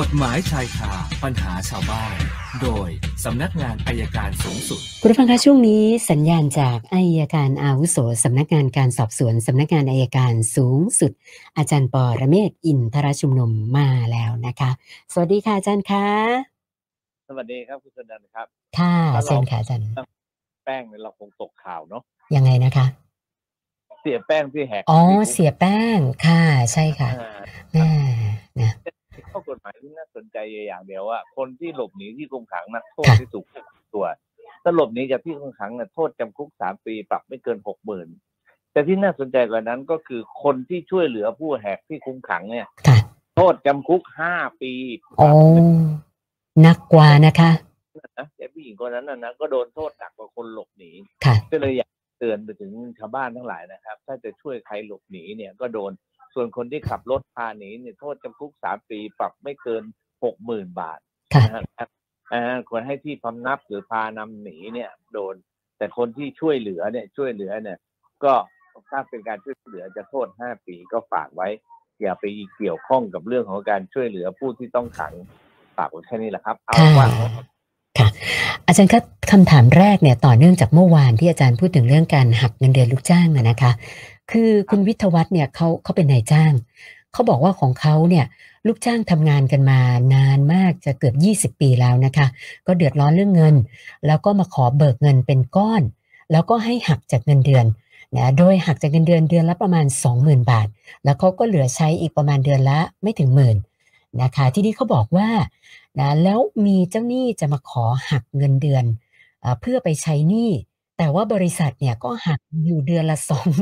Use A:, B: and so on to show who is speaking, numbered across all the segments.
A: กฎหมายชายคาปัญหาชาวบ้าน โดยสำนักงานอายการสูงสุด
B: คุณผู้ฟังคะช่วงนี้สัญญาณจากอายการอาวุโสสำนักงานการสอบสวนสำนักงานอายการสูงสุด อาจารย์ปอระเมศวร์อินทรชุมนุมมาแล้วนะคะ สวัสดีค่ะอาจารย์คะ
C: สวัสดีครับคุณสนันครับ
B: ค่ะ
C: ครับ
B: เชิญค่ะอาจารย์
C: แป้งเนี่ยเราคงตกข่าวเนาะ
B: ยังไงนะคะ
C: เสียแป้งที่แหก
B: อ๋อ
C: คุก
B: เสียแป้งค่ะ ใช่ค่ะ
C: อ่า
B: แม่นะ
C: ข้อกฎหมาย ที่น่าสนใจอย่างเดียวว่า คนที่หลบหนีที่คุมขังนักโทษ
B: ค่ะ
C: ที่ถูกควบคุมตัวถ้าหลบหนีจากที่คุมขังเนี่ยโทษจำคุกสามปีปรับไม่เกินหกหมื่นแต่ที่น่าสนใจกว่านั้นก็คือคนที่ช่วยเหลือผู้แหกที่คุมขังเนี่ย
B: ค่ะ
C: โทษจำคุกห้าปี
B: โอ้หนักกว่านะคะ
C: นะแต่ผู้หญิงคนนั้นนะนะก็โดนโทษหนักกว่าคนหลบหนี
B: ค่ะ
C: ก็เลยอยากเตือนไปถึงชาวบ้านทั้งหลายนะครับ ถ้าจะช่วยใครหลบหนีเนี่ยก็โดนส่วนคนที่ขับรถพาหนีเนี่ยโทษจำคุกสามปีปรับไม่เกิน หกหมื่นบาท
B: ค่ะ
C: นะครับอ่าควรให้ที่พำนับหรือพานำหนีเนี่ย โดน แต่คนที่ช่วยเหลือเนี่ย ช่วยเหลือเนี่ย ก็ถ้าเป็นการช่วยเหลือจะโทษห้าปีก็ฝากไว้ อย่าไปเกี่ยวข้องกับเรื่องของการช่วยเหลือผู้ที่ต้องขังฝากไว้แค่นี้แหละครับ เอา
B: ค่ะ
C: ว่า
B: ค่ะ อาจารย์ครับคำถามแรกเนี่ยต่อเนื่องจากเมื่อวานที่อาจารย์พูดถึงเรื่องการหักเงินเดือนลูกจ้างอะนะคะ คือคุณวิทยวัฒน์เนี่ยเขาเขาเป็นนายจ้าง เขาบอกว่าของเขาเนี่ยลูกจ้างทำงานกันมานานมากจะเกือบ 20 ปีแล้วนะคะ ก็เดือดร้อนเรื่องเงิน แล้วก็มาขอเบิกเงินเป็นก้อน แล้วก็ให้หักจากเงินเดือนนะโดยหักจากเงินเดือนเดือนละประมาณ 20,000 บาท แล้วเขาก็เหลือใช้อีกประมาณเดือนละไม่ถึงหมื่นนะคะที่นี่เขาบอกว่านะแล้วมีเจ้าหนี้จะมาขอหักเงินเดือนอเพื่อไปใช้หนี้ แต่ว่าบริษัทเนี่ยก็หักอยู่เดือนละ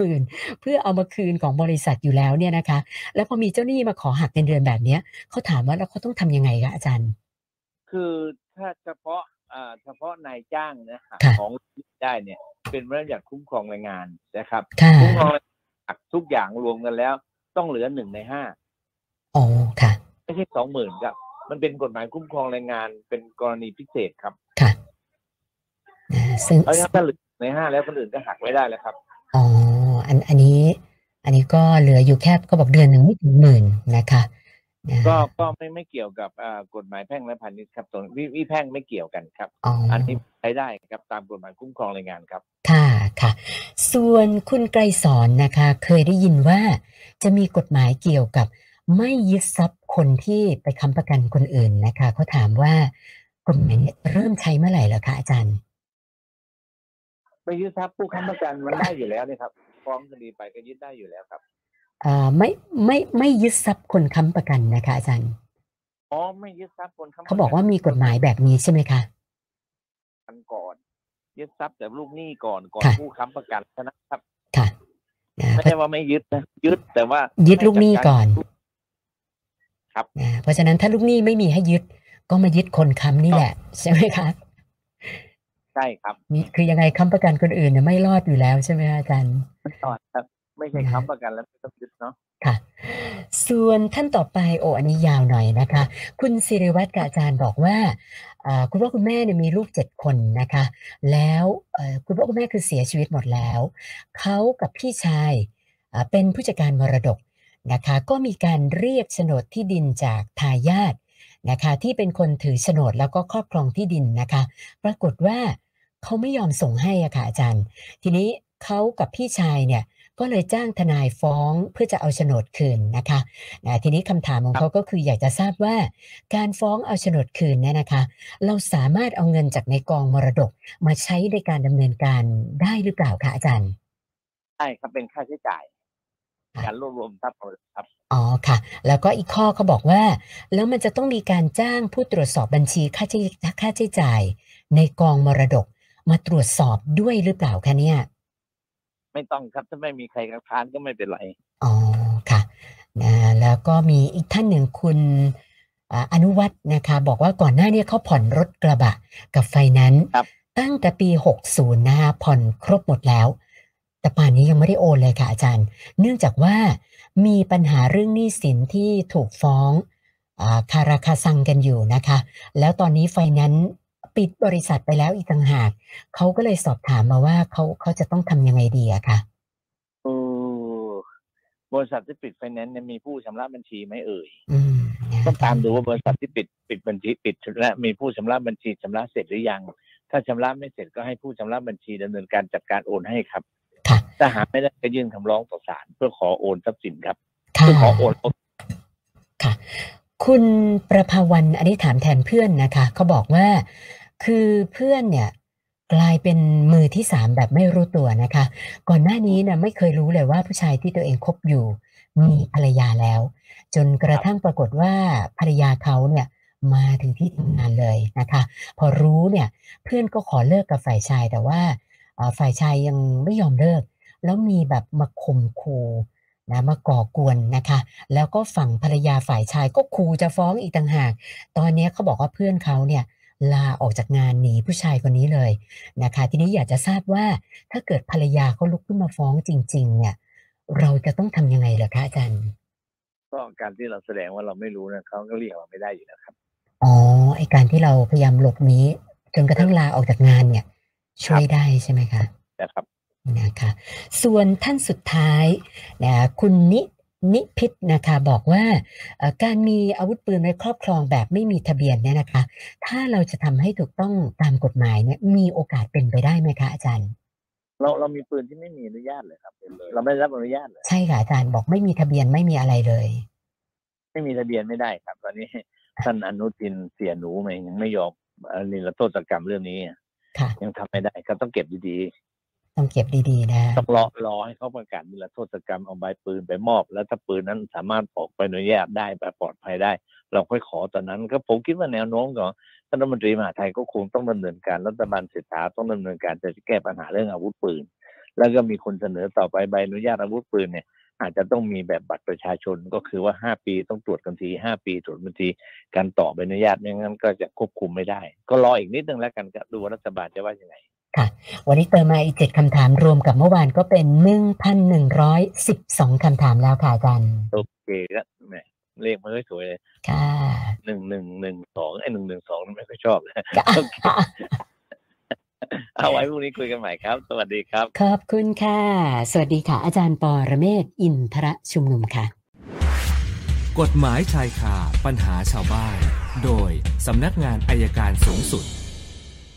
B: 20,000เพื่อเอามาคืนของบริษัทอยู่แล้วเนี่ยนะคะ แล้วพอมีเจ้าหนี้มาขอหักเงินเดือนแบบเนี้ยเขาถามว่าแล้วเขาต้องทำยังไงคะอาจารย์
C: คือถ้าเฉพาะอ่าเฉพาะนายจ้างนะหัก
B: ค่ะ
C: ของได้เนี่ย เป็นเรื่องจากคุ้มครองแรงงานนะครับ
B: ค่ะ
C: คุ้มครองแรงงานหักทุกอย่างรวมกันแล้ว ต้องเหลือหนึ่งในห้า
B: อ๋อค่ะ
C: ไม่ใช่สองหมื่นครับ มันเป็นกฎหมายคุ้มครองแรงงานเป็นกรณีพิเศษครับ
B: ค่ะนะ ซึ่ง
C: เพราะฉะนั้นถ้าเหลือในห้าแล้วคนอื่นก็หักไม่ได้แล้วครับ
B: อ๋ออันอันนี้ อันนี้ก็เหลืออยู่แค่ก็บอกเดือนหนึ่งไม่ถึงหมื่นนะคะนะ
C: ก็ก็ไม่ไม่เกี่ยวกับอ่ากฎหมายแพ่งและพาณิชย์ครับตรงวิวิแพ่งไม่เกี่ยวกันครับ
B: อ๋ออ
C: อันนี้ใช้ได้ครับตามกฎหมายคุ้มครองแรงงานครับ
B: ค่ะค่ะ ส่วนคุณไกรสอนนะคะ เคยได้ยินว่าจะมีกฎหมายเกี่ยวกับ ไม่ยึดทรัพย์คนที่ไปค้ำประกันคนอื่นนะคะเขาถามว่ากฎหมายเนี่ยเริ่มใช้เมื่อไหร่เหรอคะอาจารย์
C: ไปยึดทรัพย์ผู้ค้ำประกันมันได้อยู่แล้วนี่ครับฟ้องคดีไปก็ยึดได้อยู่แล้วครับ
B: อ่าไม่ไม่ไม่ยึดทรัพย์คนค้ำประกันนะคะอาจารย์
C: อ๋อไม่ยึดทรัพย์คนค้ำประน
B: เขาบอกว่ามีกฎหมายแบบนี้ใช่ไหมคะ
C: กันก่อนยึดทรัพย์แต่ลูกหนี้ก่อนก่อน
B: ค่ะ
C: ผู้ค้ำประกันเท่านะครับ
B: ค่ะนะ
C: ไม่ใช่ว่าไม่ยึดนะยึดแต่ว่า
B: ยึดลูกหนี้ก่อน
C: ครับ
B: นะเพราะฉะนั้นถ้าลูกหนี้ไม่มีให้ยึด ก็มายึดคนค้ำนี่แหละ ใช่ไหมคะ
C: ใช่ครับ
B: นี่คือยังไงค้ำประกันคนอื่นเนี่ยไม่รอดอยู่แล้วใช่ไหมคะอาจารย์
C: ไม่ต่อครับ ไม่ใช่ค้ำประกันแล้วไม่ต้องยึดเนาะ
B: ค่ะ ส่วนท่านต่อไปโอ้อันนี้ยาวหน่อยนะคะ คุณสิริวัตรกับอาจารย์บอกว่าอ่าคุณพ่อคุณแม่เนี่ยมีลูกเจ็ดคนนะคะ แล้วเอ่อคุณพ่อคุณแม่คือเสียชีวิตหมดแล้วเขากับพี่ชายอ่าเป็นผู้จัดการมรดกนะคะ ก็มีการเรียกโฉนดที่ดินจากทายาท นะคะ ที่เป็นคนถือโฉนดแล้วก็ครอบครองที่ดินนะคะ ปรากฏว่าเขาไม่ยอมส่งให้อะค่ะอาจารย์ ทีนี้เขากับพี่ชายเนี่ยก็เลยจ้างทนายฟ้องเพื่อจะเอาโฉนดคืนนะคะนะทีนี้คำถามของเขาก็คืออยากจะทราบว่า การฟ้องเอาโฉนดคืนเนี่ยนะคะ เราสามารถเอาเงินจากในกองมรดกมาใช้ในการดำเนินการได้หรือเปล่าคะอาจารย์
C: ใช่ครับเป็นค่าใช้จ่าย การรวบรวมทรัพย์ครับ
B: อ๋อค่ะ แล้วก็อีกข้อเขาบอกว่า แล้วมันจะต้องมีการจ้างผู้ตรวจสอบบัญชีค่าใช้ค่าใช้จ่าย ในกองมรดกมาตรวจสอบด้วยหรือเปล่าคะเนี่ย
C: ไม่ต้องครับถ้าไม่มีใครคัดค้านก็ไม่เป็นไร
B: อ๋อค่ะนะแล้วก็มีอีกท่านหนึ่งคุณอ่าอนุวัฒน์นะคะ บอกว่าก่อนหน้าเนี้เขาผ่อนรถกระบะกับไฟแนนซ์
C: ครับ
B: ตั้งแต่ปี 60 นะคะผ่อนครบหมดแล้ว แต่ป่านนี้ยังไม่ได้โอนเลยค่ะอาจารย์ เนื่องจากว่ามีปัญหาเรื่องหนี้สินที่ถูกฟ้องอาคาราคาซังกันอยู่นะคะ แล้วตอนนี้ไฟแนนซ์ปิดบริษัทไปแล้วอีกต่างหากเขาก็เลยสอบถามมาว่าเขาเขาจะต้องทำยังไงดีอะค่ะ
C: เออบริษัทที่ปิดไฟแนนซ์เนี่ยมีผู้ชำระบัญชีไหมเอ่ย
B: อืม
C: ต้องตามดูว่าบริษัทที่ปิดปิดบัญชีปิดและมีผู้ชำระบัญชีชำระเสร็จหรือยัง ถ้าชำระไม่เสร็จก็ให้ผู้ชำระบัญชีดำเนินการจัดการโอนให้ครับ
B: ค่ะ
C: ถ้าหาไม่ได้ก็ยื่นคำร้องต่อศาลเพื่อขอโอนทรัพย์สินครับ
B: ค่ะ
C: เพื่อขอโอน
B: ค่ะ คุณประภาวันอันนี้ถามแทนเพื่อนนะคะเขาบอกว่าคือเพื่อนเนี่ยกลายเป็นมือที่สามแบบไม่รู้ตัวนะคะ ก่อนหน้านี้นะไม่เคยรู้เลยว่าผู้ชายที่ตัวเองคบอยู่มีภรรยาแล้ว จนกระทั่งปรากฏว่าภรรยาเขาเนี่ยมาถึงที่ทำงานเลยนะคะ พอรู้เนี่ยเพื่อนก็ขอเลิกกับฝ่ายชายแต่ว่าเอ่อฝ่ายชายยังไม่ยอมเลิก แล้วมีแบบมาข่มขู่นะมาก่อกวนนะคะ แล้วก็ฝั่งภรรยาฝ่ายชายก็ขู่จะฟ้องอีกต่างหาก ตอนนี้เขาบอกว่าเพื่อนเขาเนี่ยลาออกจากงานหนีผู้ชายคนนี้เลยนะคะ ทีนี้อยากจะทราบว่าถ้าเกิดภรรยาเขาลุกขึ้นมาฟ้องจริง ๆ เนี่ยเราจะต้องทำยังไงเหรอคะอาจารย์
C: ก็การที่เราแสดงว่าเราไม่รู้นะเขาก็เรียกเราไม่ได้อยู่แล้วครับ
B: อ๋อไอการที่เราพยายามหลบหนีจนกระทั่งลาออกจากงานเนี่ย ช่วยได้ใช่ไหมคะ
C: นะครับ
B: นะคะส่วนท่านสุดท้ายนะคุณนินิพิษนะคะบอกว่าเอ่อการมีอาวุธปืนไว้ครอบครองแบบไม่มีทะเบียนเนี่ยนะคะ ถ้าเราจะทำให้ถูกต้องตามกฎหมายเนี่ยมีโอกาสเป็นไปได้ไหมคะอาจารย์
C: เราเรามีปืนที่ไม่มีอนุญาตเลยครับเราไม่ได้รับอนุญาตเลย
B: ใช่ค่ะอาจารย์บอกไม่มีทะเบียนไม่มีอะไรเลย
C: ไม่มีทะเบียนไม่ได้ครับ ตอนนี้ท่านอนุทินเสียหนูมายังไม่ยอมเอ่อนิรโทษกรรมเรื่องนี้
B: ค่ะ
C: ยังทำไม่ได้ก็ต้องเก็บดี
B: ต้องเก็บดีๆ นะ
C: ต้องรอรอให้เขาประกาศนิรโทษกรรมเอาใบปืนไปมอบ แล้วถ้าปืนนั้นสามารถออกไปอนุญาตได้ไปปลอดภัยได้ เราค่อยขอตอนนั้น ก็ผมคิดว่าแนวโน้มของท่านรัฐมนตรีมหาไทยก็คงต้องดำเนินการรัฐบาลเศรษฐาต้องดำเนินการจะแก้ปัญหาเรื่องอาวุธปืน แล้วก็มีคนเสนอต่อไปใบอนุญาตอาวุธปืนเนี่ยอาจจะต้องมีแบบบัตรประชาชนก็คือว่าห้าปีต้องตรวจกันทีห้าปีตรวจกันที การต่อใบอนุญาตไม่งั้นก็จะควบคุมไม่ได้ ก็รออีกนิดนึงแล้วกันก็ดูว่ารัฐบาลจะว่ายังไง
B: ค่ะ วันนี้เติมมาอีกเจ็ดคำถามรวมกับเมื่อวานก็เป็นหนึ่งพันหนึ่งร้อยสิบสองคำถามแล้วค่ะอาจารย์
C: โอเคก็แหมเลขมันไม่สวยเลย
B: ค่ะ
C: หนึ่งหนึ่งหนึ่งสองไอ้หนึ่งหนึ่งสองไม่ค่อยชอบเลย
B: ค่ะ
C: เอาไว้พรุ่งนี้คุยกันใหม่ครับ สวัสดีครับ
B: ขอบคุณค่ะ สวัสดีค่ะ อาจารย์ปอระเมศวร์อินทรชุมนุมค่ะ
A: กฎหมายชายคาปัญหาชาวบ้าน โดยสำนักงานอายการสูงสุด